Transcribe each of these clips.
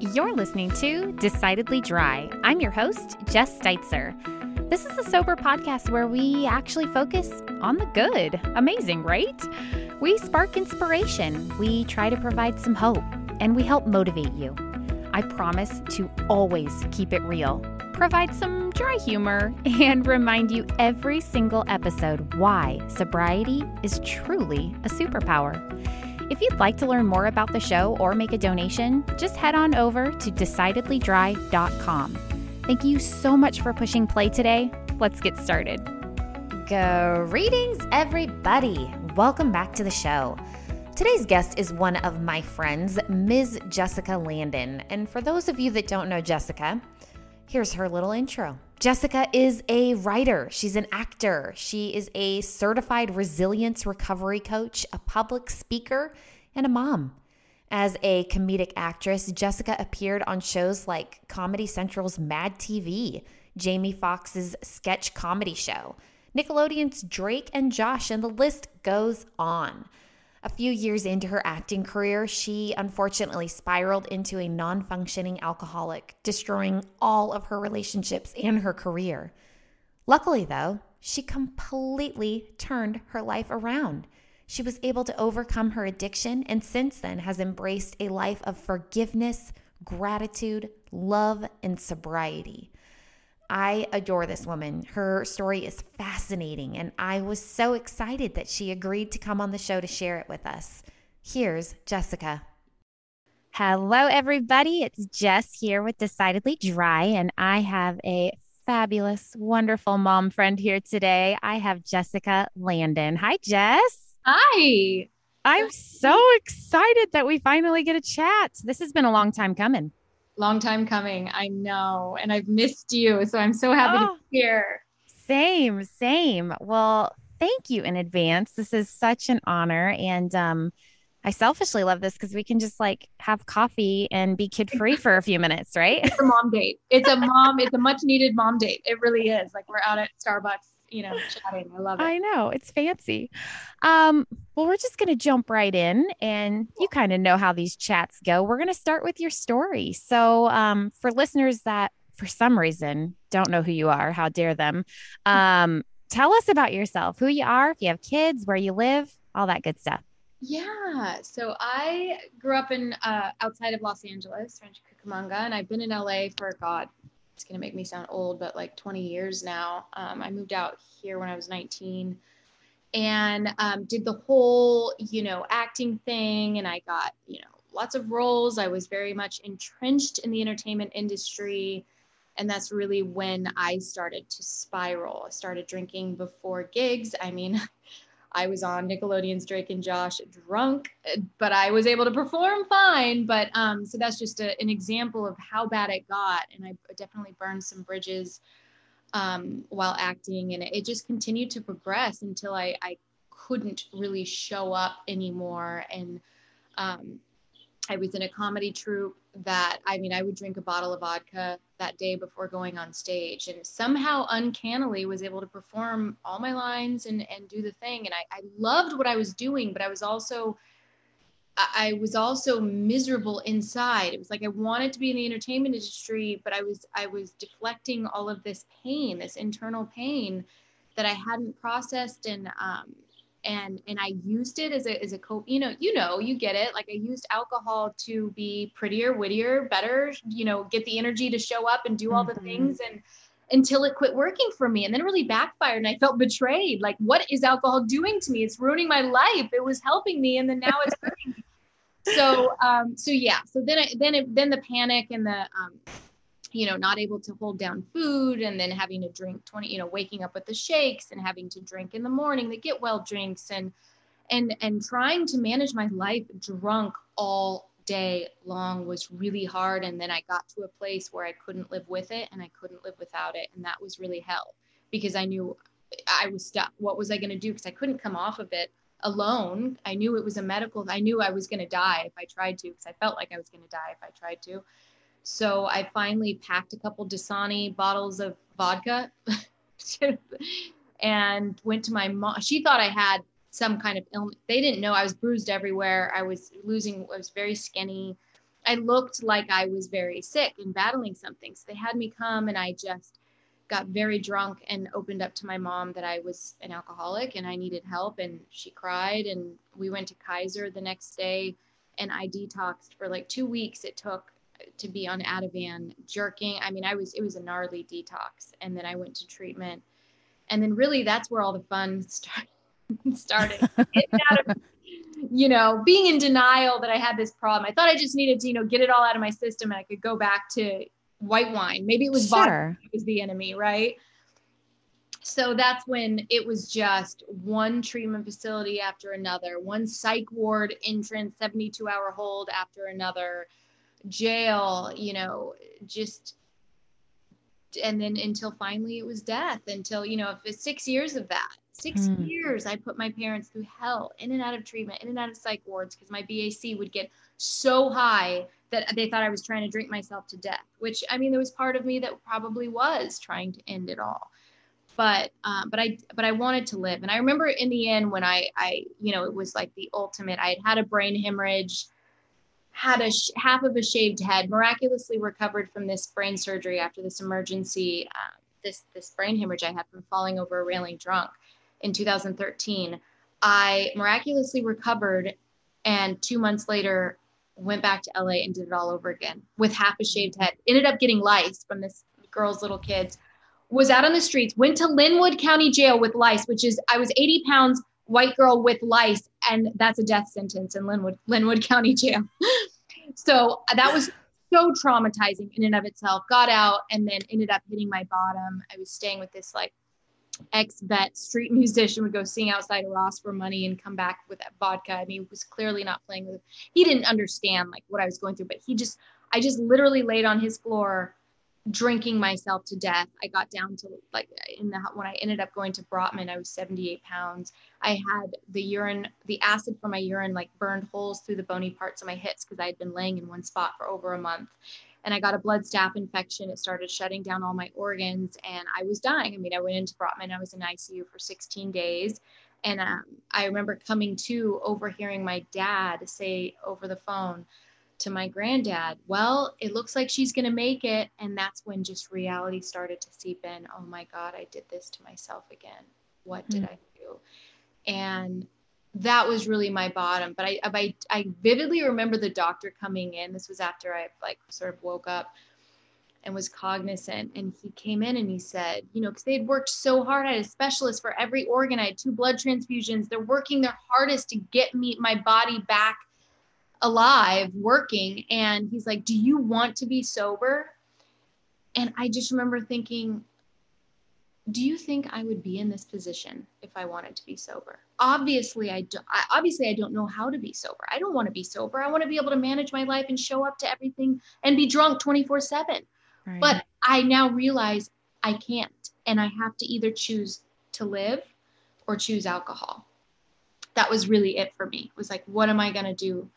You're listening to Decidedly Dry. I'm your host, Jess Steitzer. This is a sober podcast where we actually focus on the good. Amazing, right? We spark inspiration, we try to provide some hope, and we help motivate you. I promise to always keep it real, provide some dry humor, and remind you every single episode why sobriety is truly a superpower. If you'd like to learn more about the show or make a donation, just head on over to decidedlydry.com. Thank you so much for pushing play today. Let's get started. Greetings, everybody. Welcome back to the show. Today's guest is one of my friends, Ms. Jessica Landon. And for those of you that don't know Jessica, here's her little intro. Jessica is a writer, she's an actor, she is a certified resilience recovery coach, a public speaker, and a mom. As a comedic actress, Jessica appeared on shows like Comedy Central's Mad TV, Jamie Foxx's sketch comedy show, Nickelodeon's Drake and Josh, and the list goes on. A few years into her acting career, she unfortunately spiraled into a non functioning alcoholic, destroying all of her relationships and her career. Luckily, though, she completely turned her life around. She was able to overcome her addiction and since then has embraced a life of forgiveness, gratitude, love, and sobriety. I adore this woman. Her story is fascinating, and I was so excited that she agreed to come on the show to share it with us. Here's Jessica. Hello, everybody. It's Jess here with Decidedly Dry, and I have a fabulous, wonderful mom friend here today. I have Jessica Landon. Hi, Jess. Hi. I'm so excited that we finally get a chat. This has been a long time coming. Long time coming. I know. And I've missed you. So I'm so happy oh, to be here. Same, same. Well, thank you in advance. This is such an honor. And um, I selfishly love this because we can just like have coffee and be kid free for a few minutes, right? It's a mom date. It's a mom, it's a much needed mom date. It really is. Like we're out at Starbucks you know, chatting. I love it. I know it's fancy. Um, well, we're just going to jump right in, and you kind of know how these chats go. We're going to start with your story. So, um, for listeners that for some reason don't know who you are, how dare them? Um, tell us about yourself, who you are, if you have kids, where you live, all that good stuff. Yeah. So I grew up in uh, outside of Los Angeles, Rancho Cucamonga, and I've been in LA for God it's going to make me sound old, but like 20 years now. Um, I moved out here when I was 19 and um, did the whole, you know, acting thing. And I got, you know, lots of roles. I was very much entrenched in the entertainment industry. And that's really when I started to spiral. I started drinking before gigs. I mean, I was on Nickelodeon's Drake and Josh drunk, but I was able to perform fine. But um, so that's just a, an example of how bad it got. And I definitely burned some bridges um, while acting. And it just continued to progress until I, I couldn't really show up anymore. And um, I was in a comedy troupe that I mean, I would drink a bottle of vodka that day before going on stage and somehow uncannily was able to perform all my lines and, and do the thing. And I, I loved what I was doing, but I was also, I was also miserable inside. It was like I wanted to be in the entertainment industry, but I was, I was deflecting all of this pain, this internal pain that I hadn't processed. And, um, and and I used it as a as a co you know you know you get it. Like I used alcohol to be prettier wittier better you know get the energy to show up and do all mm-hmm. the things and until it quit working for me. And then it really backfired and I felt betrayed. Like what is alcohol doing to me? It's ruining my life. It was helping me and then now it's hurting me so um so yeah so then I, then it, then the panic and the um you know, not able to hold down food and then having to drink 20, you know, waking up with the shakes and having to drink in the morning, the get well drinks and and and trying to manage my life drunk all day long was really hard. And then I got to a place where I couldn't live with it and I couldn't live without it. And that was really hell because I knew I was stuck. What was I going to do? Because I couldn't come off of it alone. I knew it was a medical I knew I was going to die if I tried to because I felt like I was going to die if I tried to so I finally packed a couple Dasani bottles of vodka and went to my mom. She thought I had some kind of illness. They didn't know I was bruised everywhere. I was losing, I was very skinny. I looked like I was very sick and battling something. So they had me come and I just got very drunk and opened up to my mom that I was an alcoholic and I needed help and she cried and we went to Kaiser the next day and I detoxed for like 2 weeks it took to be on Ativan jerking. I mean, I was it was a gnarly detox and then I went to treatment. And then really that's where all the fun started started. you know, being in denial that I had this problem. I thought I just needed to, you know, get it all out of my system and I could go back to white wine. Maybe it was sure. vodka was the enemy, right? So that's when it was just one treatment facility after another, one psych ward entrance, 72 hour hold after another, jail, you know, just and then until finally it was death until you know if six years of that six mm. years i put my parents through hell in and out of treatment in and out of psych wards because my bac would get so high that they thought i was trying to drink myself to death which i mean there was part of me that probably was trying to end it all but um, but i but i wanted to live and i remember in the end when i i you know it was like the ultimate i had had a brain hemorrhage had a sh- half of a shaved head, miraculously recovered from this brain surgery after this emergency, uh, this this brain hemorrhage I had from falling over a railing drunk in 2013. I miraculously recovered, and two months later went back to LA and did it all over again with half a shaved head. Ended up getting lice from this girl's little kids. Was out on the streets. Went to Lynwood County Jail with lice, which is I was 80 pounds white girl with lice, and that's a death sentence in Lynwood, Lynwood County Jail. so uh, that was so traumatizing in and of itself. Got out and then ended up hitting my bottom. I was staying with this like ex vet street musician would go sing outside of Ross for money and come back with that vodka. I mean, he was clearly not playing with. He didn't understand like what I was going through, but he just, I just literally laid on his floor drinking myself to death. I got down to like in the when I ended up going to Brotman, I was 78 pounds. I had the urine, the acid from my urine like burned holes through the bony parts of my hips because I had been laying in one spot for over a month. And I got a blood staph infection. It started shutting down all my organs and I was dying. I mean, I went into Brotman, I was in ICU for 16 days. And um, I remember coming to overhearing my dad say over the phone, to my granddad, well, it looks like she's going to make it. And that's when just reality started to seep in. Oh my God, I did this to myself again. What did mm-hmm. I do? And that was really my bottom. But I, I, I vividly remember the doctor coming in. This was after I like sort of woke up and was cognizant. And he came in and he said, you know, because they had worked so hard. I had a specialist for every organ. I had two blood transfusions. They're working their hardest to get me my body back alive working and he's like do you want to be sober and i just remember thinking do you think i would be in this position if i wanted to be sober obviously i don't I, obviously i don't know how to be sober. I don't want to be sober. I want to be able to manage my life and show up to everything and be drunk 24 7 but i now realize i can't and i have to either choose to live or choose alcohol. That was really it for me. It was like what am i going to do?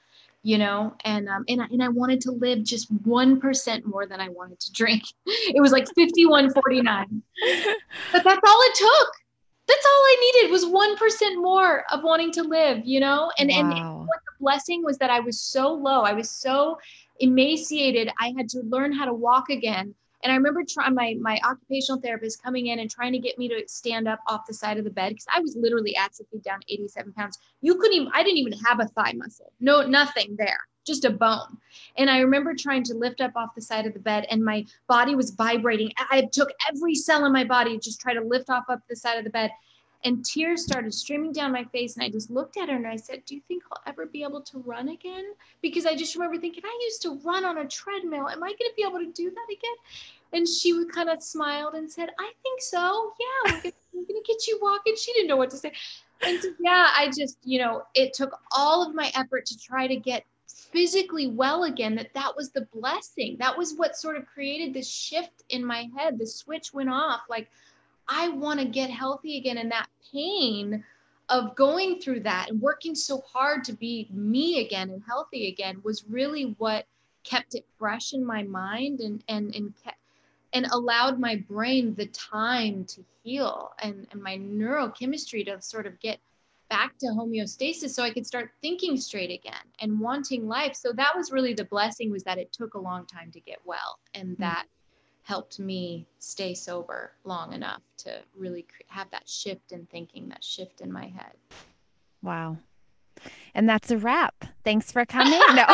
You know and um and I, and I wanted to live just 1% more than I wanted to drink. It was like 5149 but that's all it took that's all I needed was 1% more of wanting to live you know? And wow. and, and what the blessing was that I was so low. I was so emaciated. I had to learn how to walk again and I remember trying my my occupational therapist coming in and trying to get me to stand up off the side of the bed because I was literally at feet down 87 pounds. You couldn't even I didn't even have a thigh muscle. No, nothing there. Just a bone. And I remember trying to lift up off the side of the bed and my body was vibrating. I took every cell in my body to just try to lift off up the side of the bed and tears started streaming down my face and i just looked at her and i said do you think i'll ever be able to run again? Because i just remember thinking i used to run on a treadmill. Am i going to be able to do that again? And she would kind of smiled and said i think so. Yeah we're going to get you walking. She didn't know what to say. And so, yeah i just you know it took all of my effort to try to get physically well again that that was the blessing. That was what sort of created this shift in my head. The switch went off like I want to get healthy again. And that pain of going through that and working so hard to be me again and healthy again was really what kept it fresh in my mind and and and kept, and allowed my brain the time to heal and, and my neurochemistry to sort of get back to homeostasis so I could start thinking straight again and wanting life. So that was really the blessing was that it took a long time to get well and mm-hmm. Helped me stay sober long enough to really have that shift in thinking, that shift in my head. Wow. And that's a wrap. Thanks for coming. No.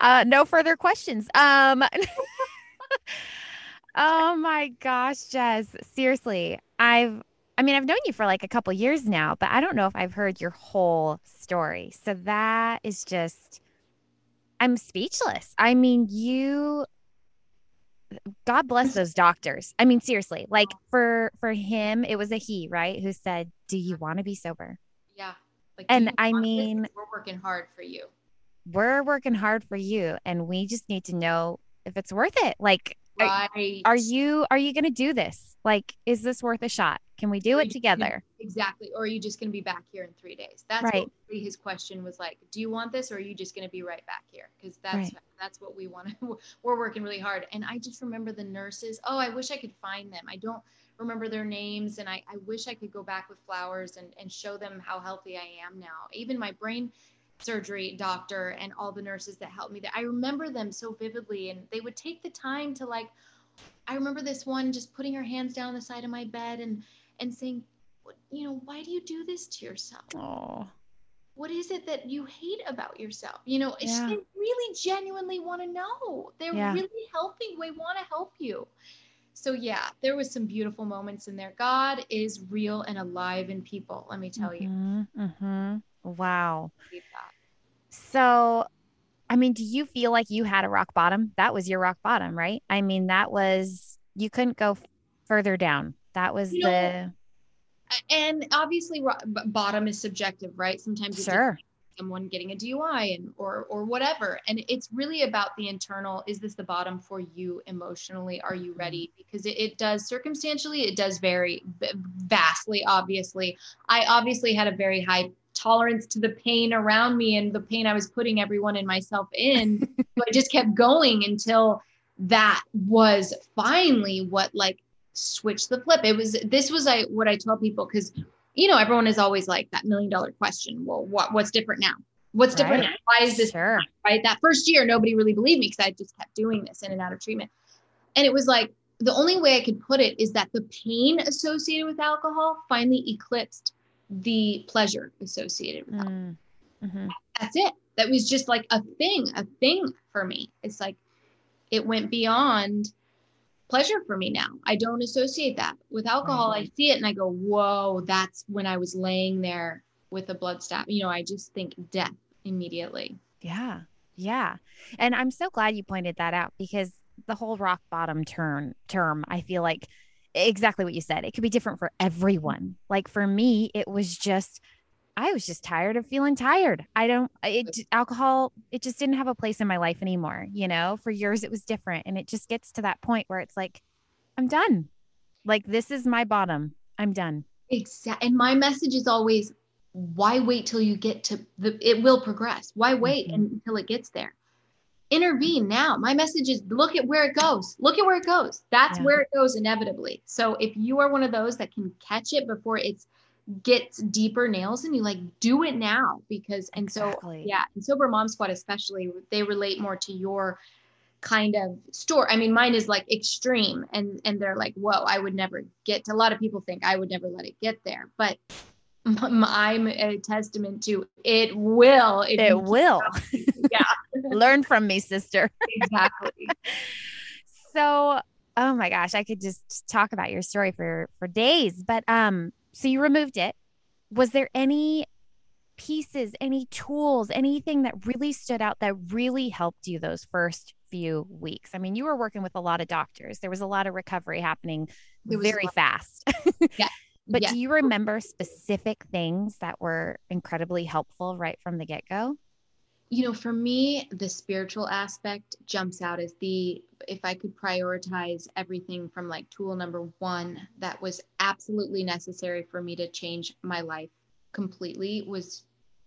uh, no further questions. Um, oh my gosh, Jess. Seriously, I've I mean, I've known you for like a couple years now, but I don't know if I've heard your whole story. So that is just I'm speechless. I mean, you God bless those doctors. I mean, seriously, like for for him, it was a he, right? Who said, "Do you want to be sober?" Yeah. Like, and I mean, we're working hard for you. We're working hard for you, and we just need to know if it's worth it. Like, right. are, are you are you going to do this? Like, is this worth a shot? Can we do it together? Exactly. Or are you just going to be back here in three days? That's right. his question was like, do you want this or are you just going to be right back here? Because that's right. that's what we want. To, we're working really hard. And I just remember the nurses. Oh, I wish I could find them. I don't remember their names. And I, I wish I could go back with flowers and, and show them how healthy I am now. Even my brain surgery doctor and all the nurses that helped me there. I remember them so vividly and they would take the time to like I remember this one just putting her hands down on the side of my bed and and saying, you know, why do you do this to yourself? Oh. What is it that you hate about yourself? You know, yeah. they really genuinely want to know. They're yeah. really helping. They want to help you. So yeah, there was some beautiful moments in there. God is real and alive in people. Let me tell mm-hmm, you. Mm-hmm. Wow. So, I mean, do you feel like you had a rock bottom? That was your rock bottom, right? I mean, that was you couldn't go further down. That was you the. Know, and obviously, bottom is subjective, right? Sometimes sure. someone getting a DUI and or or whatever, and it's really about the internal. Is this the bottom for you emotionally? Are you ready? Mm-hmm. Because it, it does circumstantially, it does vary vastly. Obviously, I obviously had a very high tolerance to the pain around me and the pain I was putting everyone and myself in. so I just kept going until that was finally what like switched the flip. It was this was I what I tell people because you know everyone is always like that million dollar question. Well, what what's different now? What's different right. now? Why is this sure. right? That first year, nobody really believed me because I just kept doing this in and out of treatment. And it was like the only way I could put it is that the pain associated with alcohol finally eclipsed the pleasure associated with alcohol. Mm. Mm-hmm. That's it. That was just like a thing, a thing for me. It's like it went beyond pleasure for me now. I don't associate that with alcohol. I see it and I go, whoa, that's when I was laying there with a blood staph. You know, I just think death immediately. Yeah. Yeah. And I'm so glad you pointed that out because the whole rock bottom turn term, I feel like exactly what you said. It could be different for everyone. Like for me, it was just I was just tired of feeling tired. I don't, it, alcohol, it just didn't have a place in my life anymore. You know, for years it was different. And it just gets to that point where it's like, I'm done. Like, this is my bottom. I'm done. Exactly. And my message is always, why wait till you get to the, it will progress. Why wait mm-hmm. until it gets there? Intervene now. My message is look at where it goes. Look at where it goes. That's yeah. where it goes inevitably. So if you are one of those that can catch it before it's, gets deeper nails and you like do it now because and exactly. so yeah and sober mom squad especially they relate more to your kind of store i mean mine is like extreme and and they're like whoa i would never get to a lot of people think i would never let it get there but i'm a testament to it will it will learn from me sister exactly so oh my gosh i could just talk about your story for for days but um so you removed it. Was there any pieces, any tools, anything that really stood out that really helped you those first few weeks? I mean, you were working with a lot of doctors. There was a lot of recovery happening very fast. yeah. but yeah. do you remember specific things that were incredibly helpful right from the get-go? You know, for me, the spiritual aspect jumps out as the if I could prioritize everything from like tool number one that was absolutely necessary for me to change my life completely was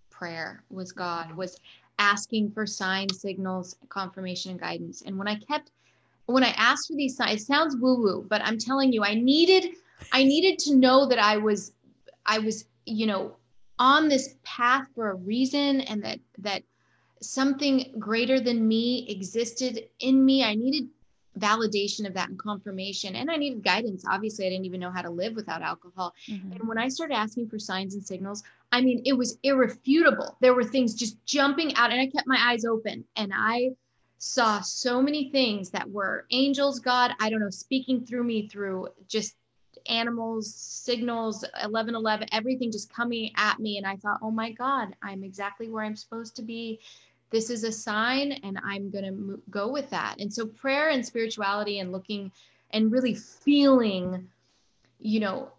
prayer, was God, mm-hmm. was asking for signs, signals, confirmation, and guidance. And when I kept, when I asked for these signs, it sounds woo woo, but I'm telling you, I needed I needed to know that I was I was, you know, on this path for a reason and that that something greater than me existed in me. I needed validation of that and confirmation. And I needed guidance. Obviously, I didn't even know how to live without alcohol. Mm-hmm. And when I started asking for signs and signals, I mean, it was irrefutable. There were things just jumping out, and I kept my eyes open. And I saw so many things that were angels, God, I don't know, speaking through me through just animals, signals, 1111, everything just coming at me. And I thought, oh my God, I'm exactly where I'm supposed to be this is a sign and i'm going to go with that and so prayer and spirituality and looking and really feeling you know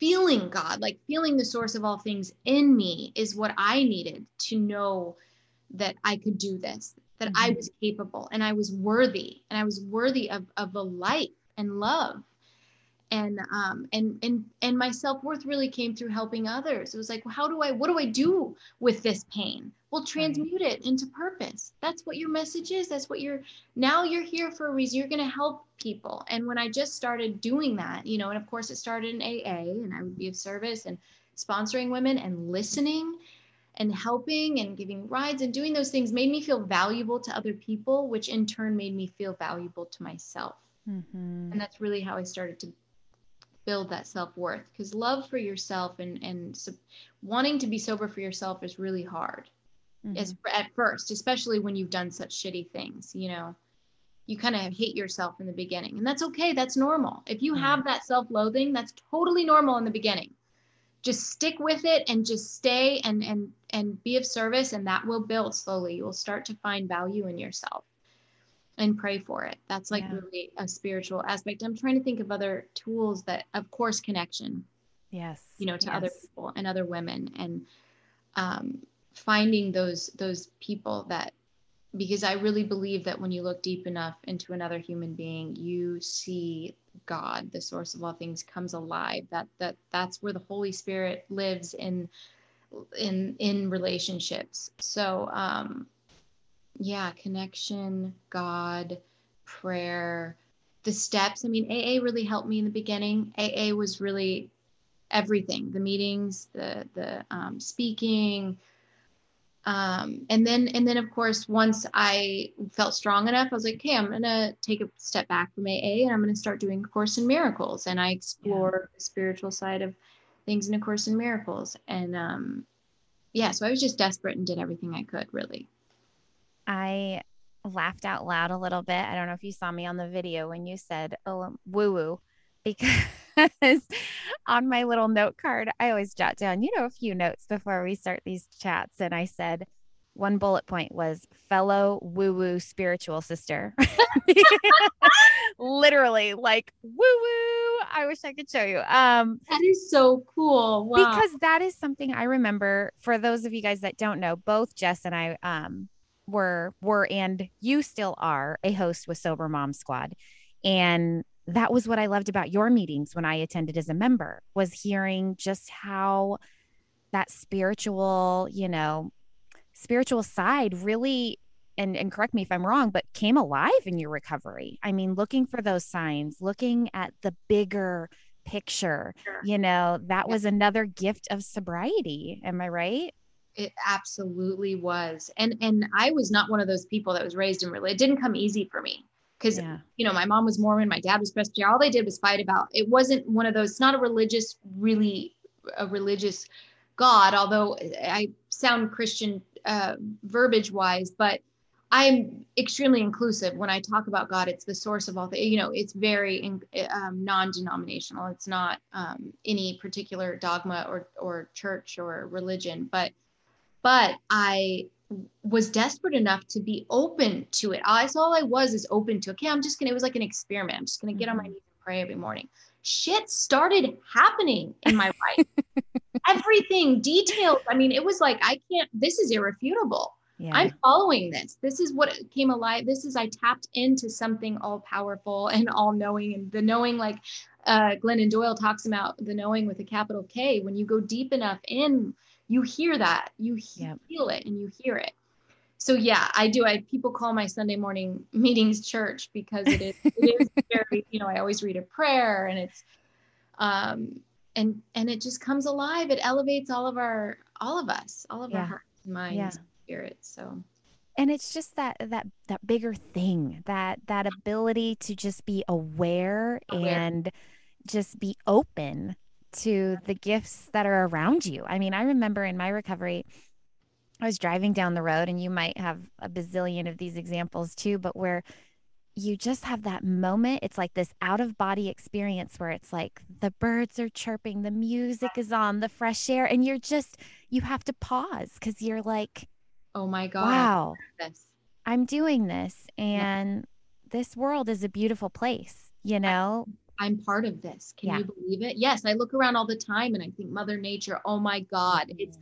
feeling god like feeling the source of all things in me is what i needed to know that i could do this that mm-hmm. i was capable and i was worthy and i was worthy of of a life and love and um and and and my self-worth really came through helping others. It was like well, how do i what do i do with this pain? Well transmute it into purpose. That's what your message is. That's what you're now you're here for a reason. You're going to help people. And when i just started doing that you know and of course it started in aa and i would be of service and sponsoring women and listening and helping and giving rides and doing those things made me feel valuable to other people which in turn made me feel valuable to myself. Mm-hmm. and that's really how i started to build that self-worth because love for yourself and and so wanting to be sober for yourself is really hard mm-hmm. as at first especially when you've done such shitty things you know? You kind of hate yourself in the beginning and that's okay that's normal. If you have mm-hmm. that self-loathing that's totally normal in the beginning. Just stick with it and just stay and and and be of service and that will build slowly. You will start to find value in yourself and pray for it. That's like yeah. really a spiritual aspect. I'm trying to think of other tools that, of course, connection. Yes. You know, to yes. other people and other women, and um, finding those those people that, because I really believe that when you look deep enough into another human being, you see God, the source of all things, comes alive. That that that's where the Holy Spirit lives in in in relationships. So um, yeah, connection, God, prayer, the steps. I mean, AA really helped me in the beginning. AA was really everything the meetings, the, the um, speaking. Um, and then, and then of course, once I felt strong enough, I was like, okay, I'm going to take a step back from AA and I'm going to start doing A Course in Miracles. And I explore yeah. the spiritual side of things in A Course in Miracles. And um, yeah, so I was just desperate and did everything I could really. I laughed out loud a little bit. I don't know if you saw me on the video when you said oh, woo woo, because on my little note card, I always jot down, you know, a few notes before we start these chats. And I said, one bullet point was fellow woo woo spiritual sister. Literally, like woo woo. I wish I could show you. Um, that is so cool. Wow. Because that is something I remember. For those of you guys that don't know, both Jess and I um, were were and you still are a host with Sober Mom Squad. And that was what I loved about your meetings when I attended as a member was hearing just how that spiritual, you know, spiritual side really and, and correct me if I'm wrong, but came alive in your recovery. I mean, looking for those signs, looking at the bigger picture, sure. you know, that was another gift of sobriety. Am I right? It absolutely was. And and i was not one of those people that was raised in religion it didn't come easy for me. Because yeah. you know my mom was mormon my dad was presbyterian. All they did was fight about it wasn't one of those it's not a religious really a religious god although i sound christian uh, verbiage wise but i'm extremely inclusive. When i talk about god it's the source of all things you know it's very um, non-denominational. It's not um, any particular dogma or or church or religion but but I was desperate enough to be open to it. I all I was is open to okay, I'm just gonna it was like an experiment. I'm just gonna get on my mm-hmm. knees and pray every morning. Shit started happening in my life. Everything, details. I mean, it was like I can't, this is irrefutable. Yeah. I'm following this. This is what came alive. This is I tapped into something all powerful and all knowing. And the knowing, like uh, Glennon Doyle talks about the knowing with a capital K, when you go deep enough in you hear that you yep. feel it and you hear it so yeah i do i people call my sunday morning meetings church because it is it is very you know i always read a prayer and it's Um, and and it just comes alive. It elevates all of our all of us, all of Yeah. our hearts and minds, Yeah. and spirits. So and it's just that that that bigger thing that that ability to just be aware, Aware. and just be open to the gifts that are around you i mean i remember in my recovery i was driving down the road and you might have a bazillion of these examples too but where you just have that moment it's like this out of body experience where it's like the birds are chirping the music is on the fresh air and you're just you have to pause because you're like oh my God. wow I'm doing this and this world is a beautiful place, you know? I'm part of this. Can Yeah. you believe it? Yes, I look around all the time and I think Mother Nature, oh my God, Mm-hmm. it's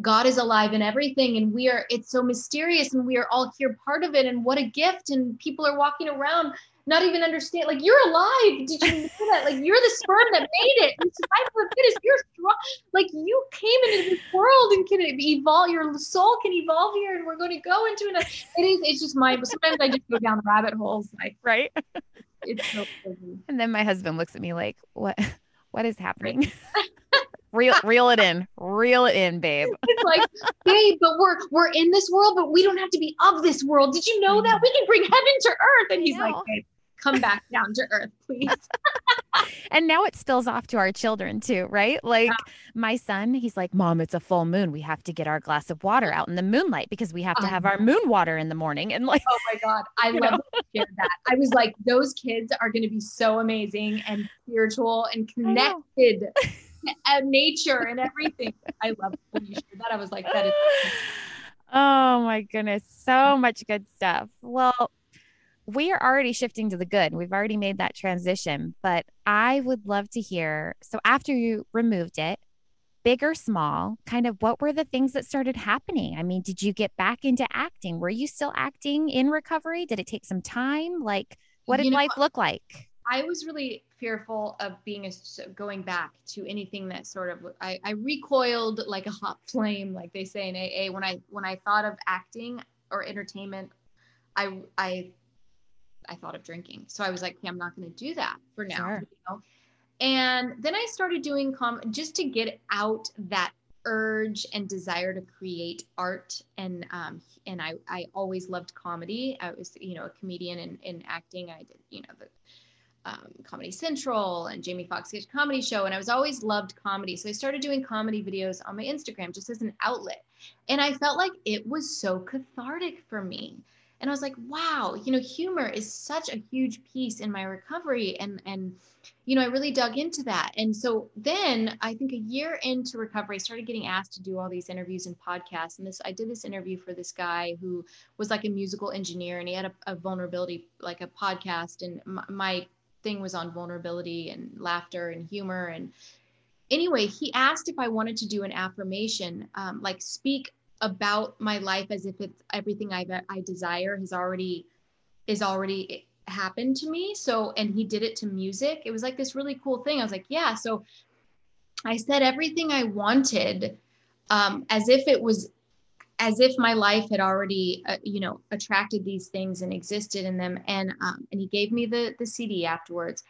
God is alive in everything. And we are, it's so mysterious and we are all here part of it. And what a gift. And people are walking around, not even understand, like, you're alive. Did you know that? Like, you're the sperm that made it. And survival for you're strong. Like, you came into this world and can evolve, your soul can evolve here. And we're going to go into it. It is, it's just my, sometimes I just go down rabbit holes. Like, Right. it's so crazy. And then my husband looks at me like, what what is happening? reel reel it in. Reel it in, babe. it's like, babe, but we're we're in this world, but we don't have to be of this world. Did you know mm-hmm. that we can bring heaven to earth? And he's like, babe, come back down to earth, please. And now it spills off to our children too, right? Like my son, he's like, Mom, it's a full moon. We have to get our glass of water out in the moonlight because we have to have our moon water in the morning. And like, Oh my God. I love that that. I was like, those kids are gonna be so amazing and spiritual and connected to uh, nature and everything. I love when you shared that. I was like, that is Oh my goodness. So much good stuff. Well, we are already shifting to the good. We've already made that transition, but I would love to hear. So, after you removed it, big or small, kind of what were the things that started happening? I mean, did you get back into acting? Were you still acting in recovery? Did it take some time? Like, what did You know life look like? I was really fearful of being a, going back to anything that sort of I, I recoiled like a hot flame, like they say in AA. When I when I thought of acting or entertainment, I I I thought of drinking. So I was like, okay, I'm not going to do that for now. Sure. You know? And then I started doing com just to get out that urge and desire to create art and um and I I always loved comedy. I was you know a comedian in, in acting. I did you know the um, Comedy Central and Jamie Foxx Sketch Comedy Show, and I was always loved comedy. So I started doing comedy videos on my Instagram just as an outlet, and I felt like it was so cathartic for me. And I was like, wow, you know, humor is such a huge piece in my recovery, and and you know, I really dug into that. And so then I think a year into recovery, I started getting asked to do all these interviews and podcasts. And this, I did this interview for this guy who was like a musical engineer, and he had a, a vulnerability, like a podcast, and my, my thing was on vulnerability and laughter and humor and anyway he asked if i wanted to do an affirmation um, like speak about my life as if it's everything i i desire has already is already happened to me. So and he did it to music. It was like this really cool thing. I was like yeah. So i said everything i wanted um, as if it was as if my life had already uh, you know attracted these things and existed in them. And um, and he gave me the the cd afterwards.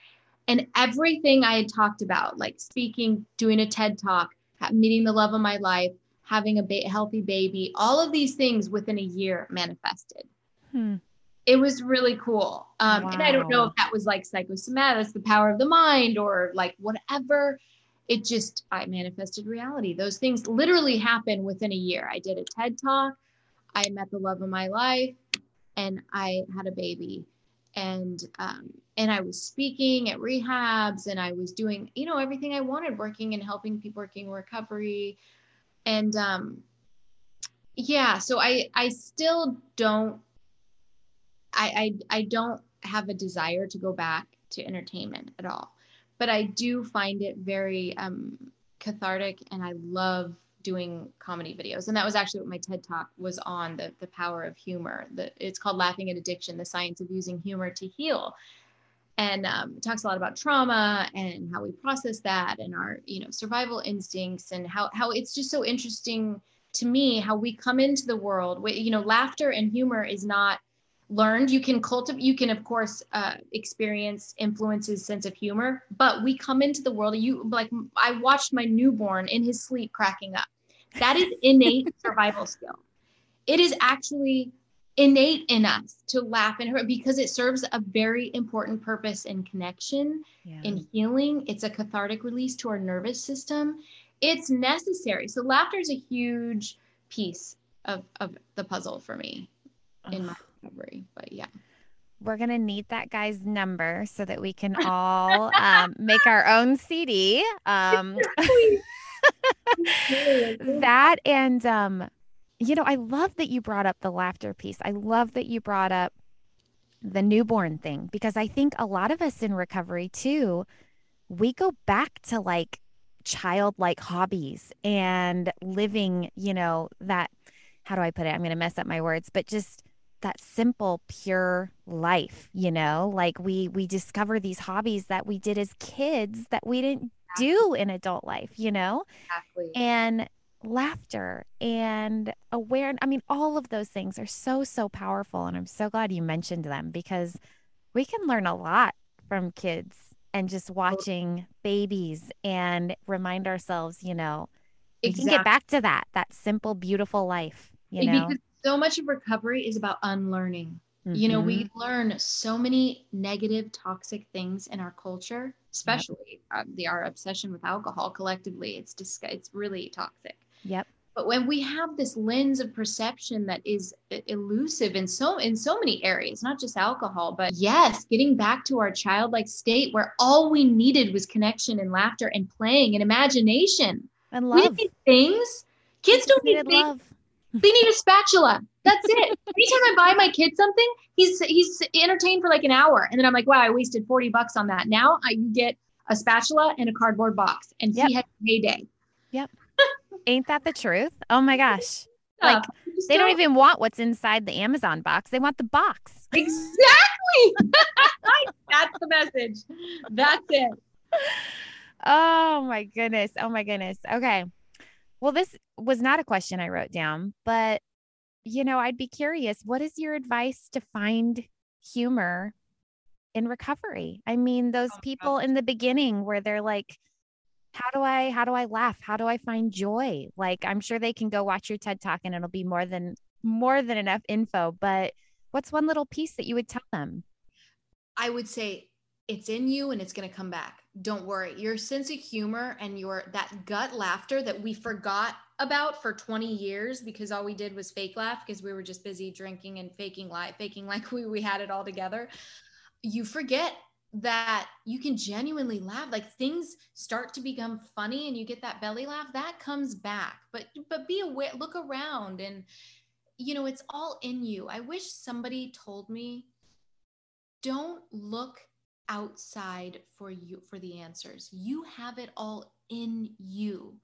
And everything i had talked about like speaking doing a ted talk meeting the love of my life having a ba- healthy baby all of these things within a year manifested. Hmm. it was really cool. Um, and i don't know if that was like psychosomatic the power of the mind or like whatever. It just i manifested reality. Those things literally happen within a year. I did a ted talk. I met the love of my life and i had a baby. And um, and i was speaking at rehabs and i was doing you know everything i wanted working and helping people working recovery and um yeah so i i still don't I, I I don't have a desire to go back to entertainment at all, but I do find it very um, cathartic, and I love doing comedy videos. And that was actually what my TED talk was on the the power of humor. The, it's called Laughing at Addiction: The Science of Using Humor to Heal. And um, talks a lot about trauma and how we process that, and our you know survival instincts, and how how it's just so interesting to me how we come into the world. You know, laughter and humor is not learned you can cultivate you can of course uh, experience influences sense of humor but we come into the world you like i watched my newborn in his sleep cracking up that is innate survival skill it is actually innate in us to laugh and hurt because it serves a very important purpose in connection yeah. in healing it's a cathartic release to our nervous system it's necessary so laughter is a huge piece of, of the puzzle for me in my recovery. But yeah. We're going to need that guy's number so that we can all um, make our own CD. Um, that and, um, you know, I love that you brought up the laughter piece. I love that you brought up the newborn thing because I think a lot of us in recovery too, we go back to like childlike hobbies and living, you know, that how do I put it? I'm going to mess up my words, but just that simple pure life you know like we we discover these hobbies that we did as kids that we didn't do in adult life you know exactly and laughter and aware i mean all of those things are so so powerful and i'm so glad you mentioned them because we can learn a lot from kids and just watching babies and remind ourselves you know exactly. we can get back to that that simple beautiful life you know because so much of recovery is about unlearning. Mm-hmm. You know, we mm-hmm. learn so many negative, toxic things in our culture, especially yep. uh, the our obsession with alcohol collectively. It's just it's really toxic. Yep. But when we have this lens of perception that is uh, elusive in so in so many areas, not just alcohol, but yes, getting back to our childlike state where all we needed was connection and laughter and playing and imagination and love. We need things. Kids don't need things. Love. They need a spatula. That's it. Anytime I buy my kid something, he's he's entertained for like an hour, and then I'm like, wow, I wasted forty bucks on that. Now I you get a spatula and a cardboard box, and yep. he had a heyday. Yep. Ain't that the truth? Oh my gosh. Like they don't, don't even want what's inside the Amazon box. They want the box. Exactly. That's the message. That's it. Oh my goodness. Oh my goodness. Okay. Well, this was not a question I wrote down, but you know, I'd be curious what is your advice to find humor in recovery? I mean, those oh, people in the beginning where they're like, how do I how do I laugh? How do I find joy? Like I'm sure they can go watch your TED talk and it'll be more than more than enough info, but what's one little piece that you would tell them? I would say it's in you and it's going to come back. Don't worry. Your sense of humor and your that gut laughter that we forgot about for 20 years because all we did was fake laugh because we were just busy drinking and faking life, faking like we, we had it all together. You forget that you can genuinely laugh like things start to become funny and you get that belly laugh that comes back but but be aware look around and you know it's all in you i wish somebody told me don't look outside for you for the answers. You have it all in you.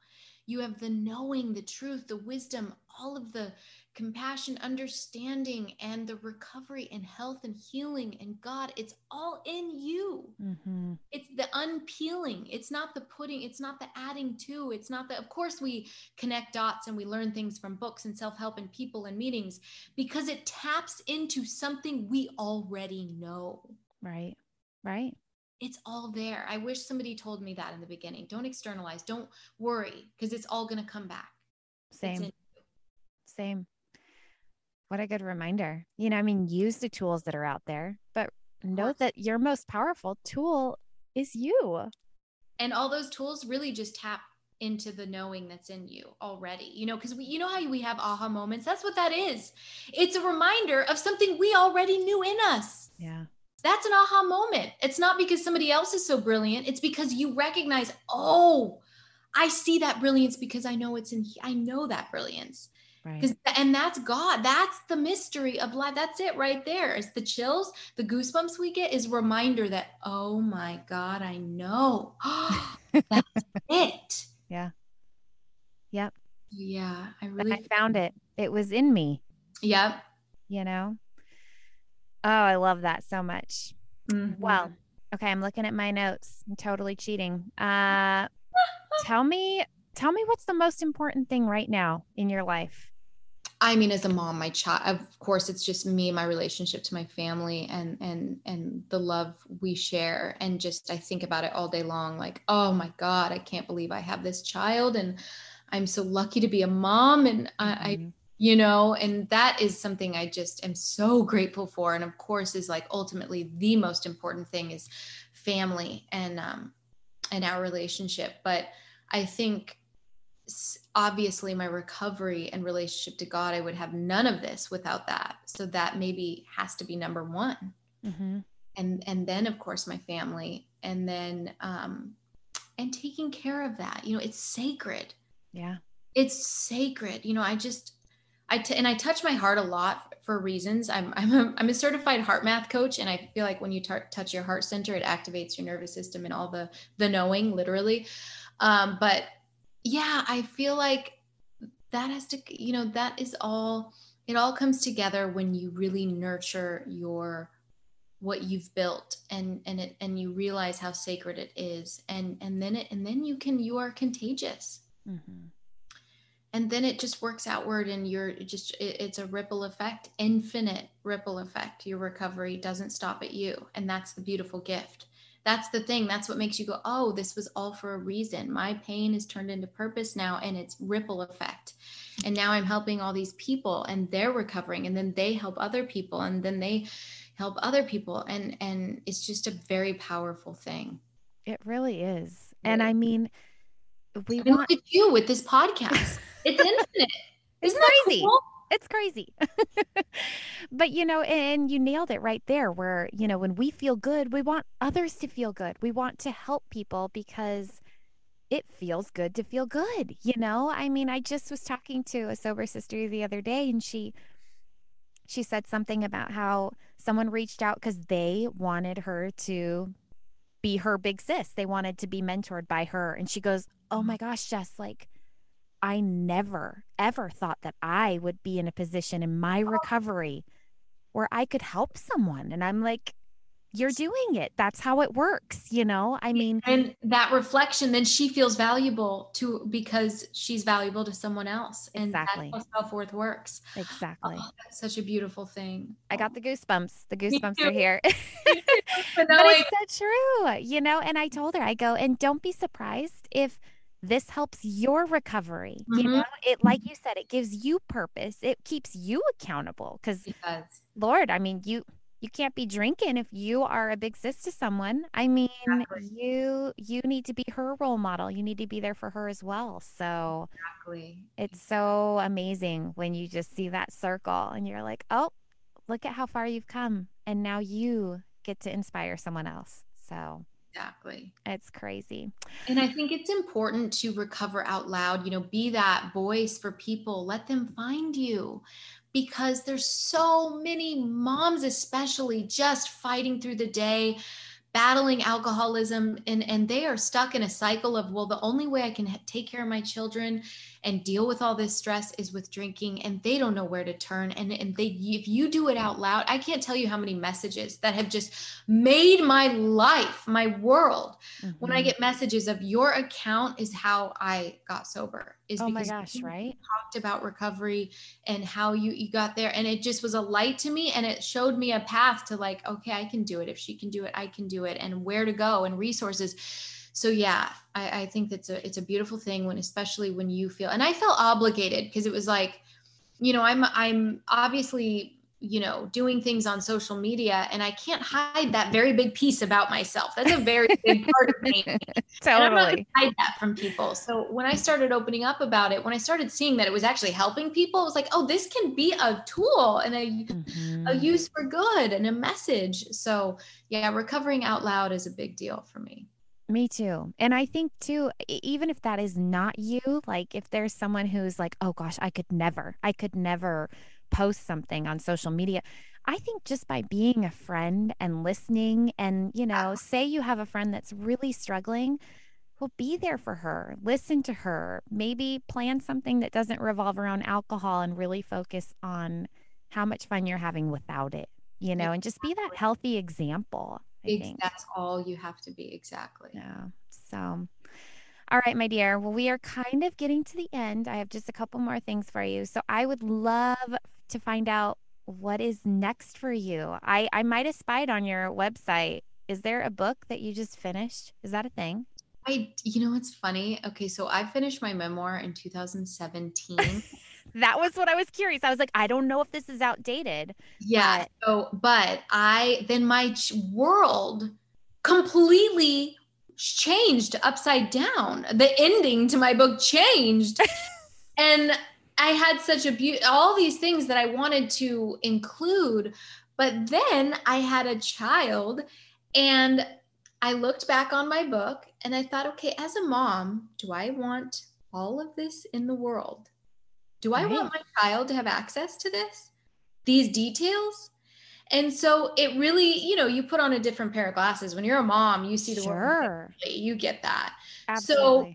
You have the knowing, the truth, the wisdom, all of the compassion, understanding, and the recovery and health and healing and God. It's all in you. Mm-hmm. It's the unpeeling. It's not the putting, it's not the adding to. It's not that, of course, we connect dots and we learn things from books and self help and people and meetings because it taps into something we already know. Right. Right. It's all there. I wish somebody told me that in the beginning. Don't externalize. Don't worry because it's all going to come back. Same. Same. What a good reminder. You know, I mean, use the tools that are out there, but know that your most powerful tool is you. And all those tools really just tap into the knowing that's in you already. You know, because we, you know how we have aha moments. That's what that is. It's a reminder of something we already knew in us. Yeah that's an aha moment. It's not because somebody else is so brilliant. It's because you recognize, oh, I see that brilliance because I know it's in, I know that brilliance. Right. And that's God. That's the mystery of life. That's it right there. It's the chills, the goosebumps we get is reminder that, oh my God, I know. that's it. Yeah. Yep. Yeah. I really I found it. It was in me. Yep. You know? Oh, I love that so much. Mm-hmm. Well, okay, I'm looking at my notes. I'm totally cheating. Uh tell me tell me what's the most important thing right now in your life? I mean, as a mom, my child, of course, it's just me, my relationship to my family, and and and the love we share. And just I think about it all day long, like, oh my God, I can't believe I have this child, and I'm so lucky to be a mom, and I, mm-hmm. I you know, and that is something I just am so grateful for. And of course, is like ultimately the most important thing is family and um and our relationship. But I think obviously my recovery and relationship to God, I would have none of this without that. So that maybe has to be number one. Mm-hmm. And and then of course my family, and then um, and taking care of that. You know, it's sacred. Yeah, it's sacred. You know, I just I t- and I touch my heart a lot for reasons. I'm I'm a, I'm a certified HeartMath coach, and I feel like when you t- touch your heart center, it activates your nervous system and all the the knowing, literally. Um, but yeah, I feel like that has to, you know, that is all, it all comes together when you really nurture your what you've built and and it and you realize how sacred it is and and then it and then you can you are contagious mm-hmm. And then it just works outward and you're just it, it's a ripple effect infinite ripple effect. Your recovery doesn't stop at you and that's the beautiful gift. That's the thing that's what makes you go oh this was all for a reason. My pain is turned into purpose now and it's ripple effect. And now i'm helping all these people and they're recovering and then they help other people and then they help other people. And and it's just a very powerful thing. It really is. And i mean we want... look at you with this podcast it's infinite isn't crazy cool? it's crazy. but you know, and you nailed it right there where, you know, when we feel good, we want others to feel good. We want to help people because it feels good to feel good, you know? I mean, I just was talking to a sober sister the other day and she she said something about how someone reached out cuz they wanted her to be her big sis. They wanted to be mentored by her and she goes, "Oh my gosh, Jess, like I never, ever thought that I would be in a position in my oh. recovery where I could help someone. And I'm like, you're doing it. That's how it works, you know? I mean, and that reflection, then she feels valuable to because she's valuable to someone else. And exactly. that's how self worth works. Exactly. Oh, that's such a beautiful thing. I got the goosebumps. The goosebumps are here. but it's so true, you know? And I told her, I go, and don't be surprised if this helps your recovery mm-hmm. you know it like you said it gives you purpose it keeps you accountable because lord i mean you you can't be drinking if you are a big sis to someone i mean exactly. you you need to be her role model you need to be there for her as well so exactly it's so amazing when you just see that circle and you're like oh look at how far you've come and now you get to inspire someone else so Exactly. It's crazy. And I think it's important to recover out loud, you know, be that voice for people, let them find you because there's so many moms especially just fighting through the day battling alcoholism and and they are stuck in a cycle of well the only way i can take care of my children and deal with all this stress is with drinking and they don't know where to turn and and they if you do it out loud i can't tell you how many messages that have just made my life my world mm-hmm. when i mm-hmm. get messages of your account is how i got sober is oh my gosh right talked about recovery and how you you got there and it just was a light to me and it showed me a path to like okay i can do it if she can do it i can do it and where to go and resources so yeah I, I think that's a it's a beautiful thing when especially when you feel and I felt obligated because it was like, you know, I'm I'm obviously you know doing things on social media and i can't hide that very big piece about myself. That's a very big part of me. Totally. hide that from people. So when i started opening up about it when i started seeing that it was actually helping people it was like oh this can be a tool and a, mm-hmm. a use for good and a message. So yeah recovering out loud is a big deal for me me too. And I think too, even if that is not you, like if there's someone who's like, oh gosh, I could never, I could never post something on social media. I think just by being a friend and listening, and, you know, ah. say you have a friend that's really struggling, well, be there for her, listen to her, maybe plan something that doesn't revolve around alcohol and really focus on how much fun you're having without it, you know, and just be that healthy example. That's all you have to be. Exactly. Yeah. So, All right, my dear. Well, we are kind of getting to the end. I have just a couple more things for you. So I would love to find out what is next for you. I, I might have spied on your website. Is there a book that you just finished? Is that a thing? I, you know, it's funny. Okay, so I finished my memoir in 2017. that was what I was curious. I was like, I don't know if this is outdated. Yeah. But... So, but I then my world completely changed upside down. The ending to my book changed. and I had such a beauty, all these things that I wanted to include. But then I had a child and I looked back on my book and I thought, okay, as a mom, do I want all of this in the world? Do I right. want my child to have access to this? These details? And so it really, you know, you put on a different pair of glasses. When you're a mom, you see the sure. world. You get that. Absolutely. So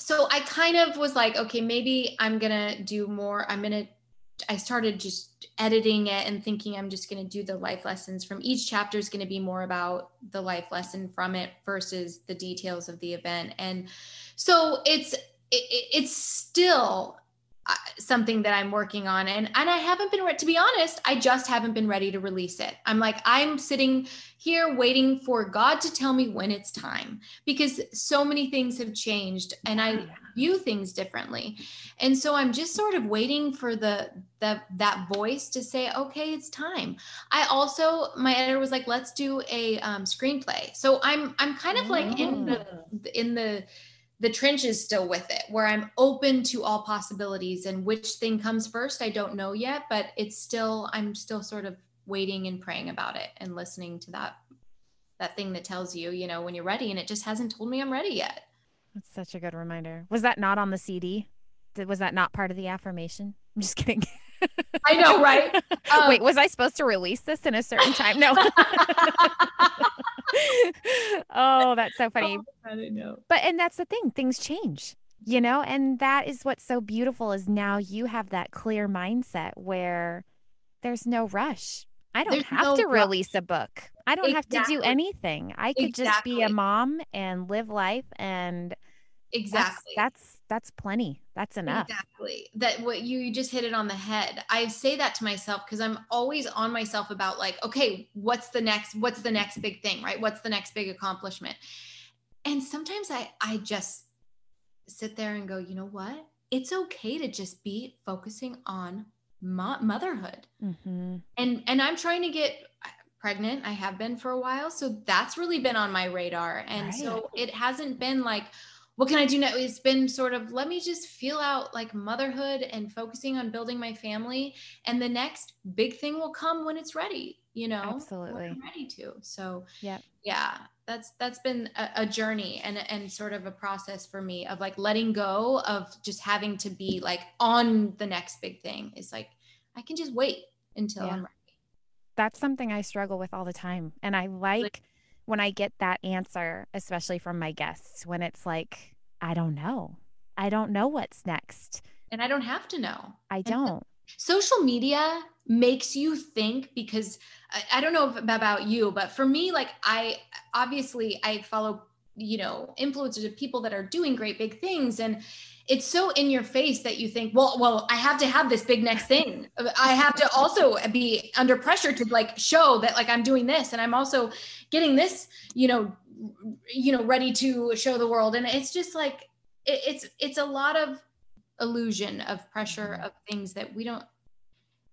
so I kind of was like, okay, maybe I'm gonna do more. I'm gonna I started just editing it and thinking I'm just going to do the life lessons from each chapter is going to be more about the life lesson from it versus the details of the event. And so it's it, it's still something that I'm working on and and I haven't been to be honest I just haven't been ready to release it. I'm like I'm sitting here waiting for God to tell me when it's time because so many things have changed and I view things differently. And so I'm just sort of waiting for the the that voice to say okay it's time. I also my editor was like let's do a um, screenplay. So I'm I'm kind of like in the oh. in the the trenches still with it. Where i'm open to all possibilities and which thing comes first i don't know yet but it's still i'm still sort of waiting and praying about it and listening to that that thing that tells you you know when you're ready and it just hasn't told me i'm ready yet. That's such a good reminder. Was that not on the cd was that not part of the affirmation? I'm just kidding. I know right? Um, wait was i supposed to release this in a certain time? No oh, that's so oh, funny. Oh, I don't know. But and that's the thing, things change, you know, and that is what's so beautiful is now you have that clear mindset where there's no rush. I don't there's have no to rush. release a book. I don't exactly. have to do anything. I could exactly. just be a mom and live life and exactly that's, that's that's plenty. That's enough. Exactly. That what you, you just hit it on the head. I say that to myself because i'm always on myself about like okay what's the next what's the next big thing right? What's the next big accomplishment? And sometimes i i just sit there and go you know what? It's okay to just be focusing on mo- motherhood. Mm-hmm. and and i'm trying to get pregnant. I have been for a while. So that's really been on my radar. And right. so it hasn't been like what can I do now? It's been sort of let me just feel out like motherhood and focusing on building my family. And the next big thing will come when it's ready, you know? Absolutely. ready to. So yeah, yeah, that's that's been a, a, journey and and sort of a process for me of like letting go of just having to be like on the next big thing. It's like I can just wait until yeah. I'm ready. That's something I struggle with all the time. And I like, like when I get that answer, especially from my guests, when it's like, I don't know. I don't know what's next. And I don't have to know. I don't. Social media makes you think because I, I don't know about you, but for me, like I obviously I follow, you know, influencers of people that are doing great big things. And it's so in your face that you think, well, well, I have to have this big next thing. I have to also be under pressure to like show that like I'm doing this and I'm also getting this, you know, you know, ready to show the world. And it's just like it, it's it's a lot of illusion of pressure mm-hmm. of things that we don't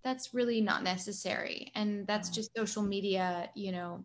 that's really not necessary. And that's just social media, you know,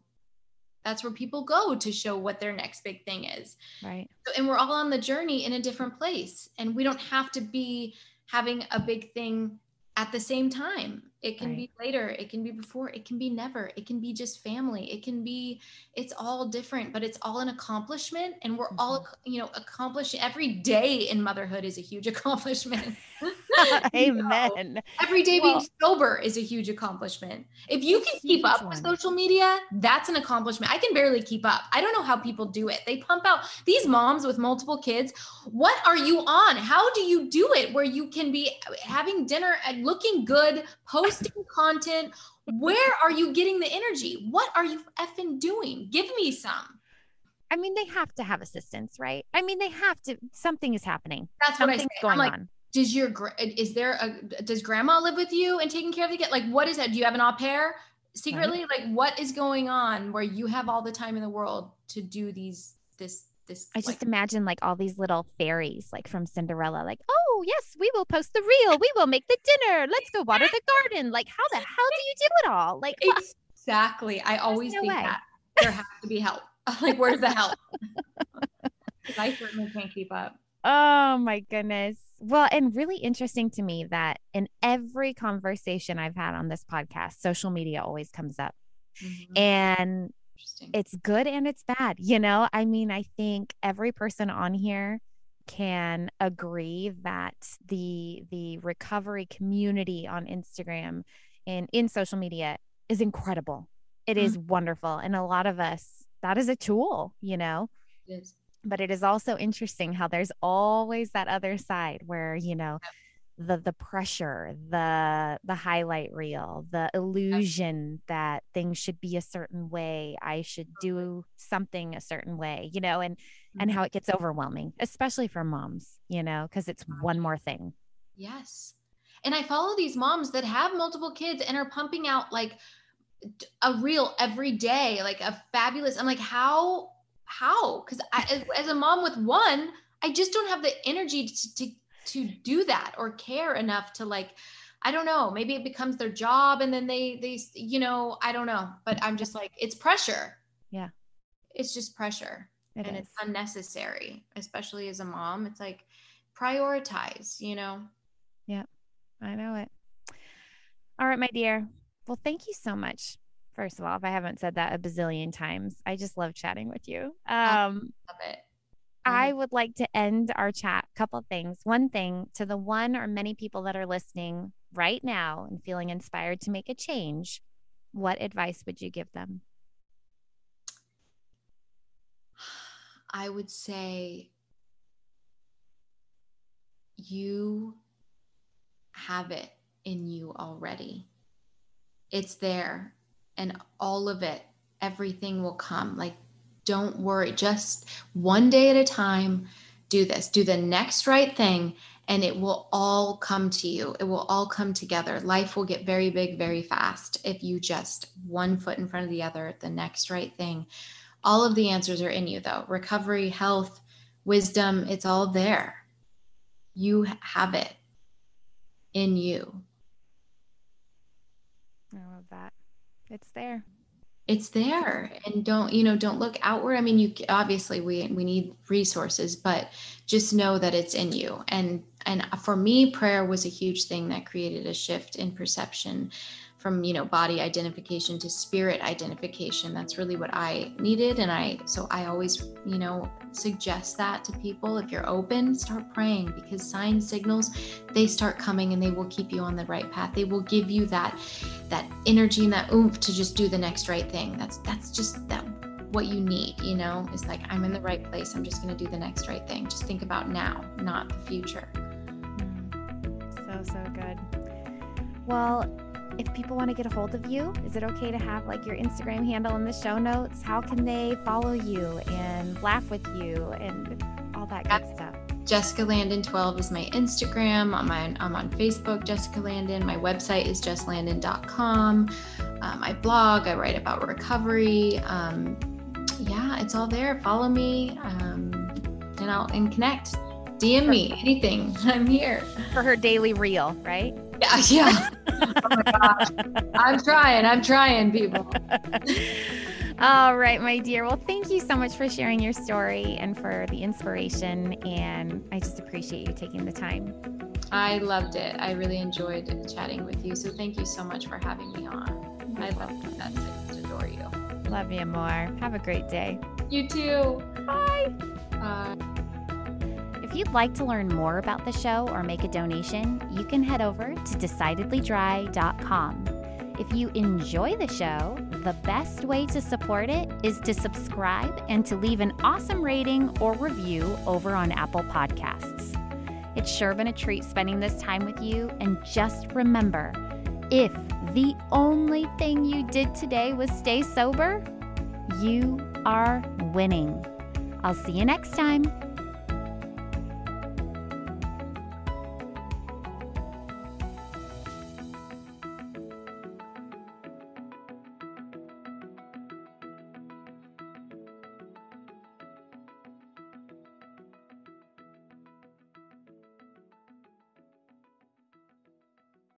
that's where people go to show what their next big thing is. Right. So, and we're all on the journey in a different place. And we don't have to be having a big thing at the same time. It can right. be later, it can be before, it can be never, it can be just family, it can be, it's all different, but it's all an accomplishment. And we're mm-hmm. all, you know, accomplishing every day in motherhood is a huge accomplishment. Amen. Know? Every day well, being sober is a huge accomplishment. If you can keep up one. with social media, that's an accomplishment. I can barely keep up. I don't know how people do it. They pump out these moms with multiple kids. What are you on? How do you do it where you can be having dinner and looking good, posting content? Where are you getting the energy? What are you effing doing? Give me some. I mean, they have to have assistance, right? I mean, they have to. Something is happening. That's Something's what I say. going I'm like, on. does your is there a does grandma live with you and taking care of the kid? Like, what is that? Do you have an au pair secretly? Like, what is going on where you have all the time in the world to do these this this? I just like, imagine like all these little fairies, like from Cinderella, like, oh yes, we will post the reel, we will make the dinner, let's go water the garden. Like, how the hell do you do it all? Like, exactly. I always no think way. that there has to be help. like, where's the help? I certainly can't keep up. Oh my goodness. Well, and really interesting to me that in every conversation I've had on this podcast, social media always comes up. Mhm. And. It's good and it's bad. You know, I mean, I think every person on here can agree that the the recovery community on Instagram and in social media is incredible. It is wonderful. And a lot of us, that is a tool, you know but it is also interesting how there's always that other side where you know the the pressure the the highlight reel the illusion that things should be a certain way i should do something a certain way you know and and Mhm. how it gets overwhelming especially for moms you know because it's one more thing Yes. And I follow these moms that have multiple kids and are pumping out like a reel every day, like a fabulous. I'm like, how, how? Because I, as, as a mom with one, I just don't have the energy to, to to do that or care enough to like, I don't know. Maybe it becomes their job, and then they they you know I don't know. But I'm just like, it's pressure. Yeah. It's just pressure It and is. it's unnecessary, especially as a mom. It's like prioritize, you know. Yeah. I know it all right my dear well thank you so much first of all if i haven't said that a bazillion times i just love chatting with you um Love it. Mm-hmm. I would like to end our chat. Couple things. One thing to the one or many people that are listening right now and feeling inspired to make a change, what advice would you give them? I would say you have it in you already. It's there, and all of it, everything will come. Like, don't worry, just one day at a time. Do this, do the next right thing, and it will all come to you. It will all come together. Life will get very big very fast if you just one foot in front of the other, the next right thing. All of the answers are in you, though recovery, health, wisdom, it's all there. You have it in you. I love that. It's there. It's there. And don't, you know, don't look outward. I mean, you obviously we we need resources, but just know that it's in you. And and for me, prayer was a huge thing that created a shift in perception from you know body identification to spirit identification. That's really what i needed and i so i always you know suggest that to people. If you're open start praying because signs signals they start coming and they will keep you on the right path. They will give you that that energy and that oomph to just do the next right thing. That's that's just that what you need you know? It's like i'm in the right place. I'm just going to do the next right thing. Just think about now not the future. Mm. So, so good. Well, if people want to get a hold of you, is it okay to have like your Instagram handle in the show notes? How can they follow you and laugh with you and all that good stuff? Jessica Landon 12 is my Instagram. I'm on, I'm on Facebook, Jessica Landon. My website is jesslandon.com. Um, I blog, I write about recovery. Um, yeah, it's all there. Follow me um, and I'll and connect. DM me, anything. I'm here. For her daily reel, right? Yeah, yeah. Oh my gosh. I'm trying. I'm trying, people. All right, my dear. Well, thank you so much for sharing your story and for the inspiration. And I just appreciate you taking the time. I loved it. I really enjoyed chatting with you. So thank you so much for having me on. I love that. I adore you. Love you more. Have a great day. You too. Bye. Bye. If you'd like to learn more about the show or make a donation, you can head over to decidedlydry.com. If you enjoy the show, the best way to support it is to subscribe and to leave an awesome rating or review over on Apple Podcasts. It's sure been a treat spending this time with you, and just remember if the only thing you did today was stay sober, you are winning. I'll see you next time.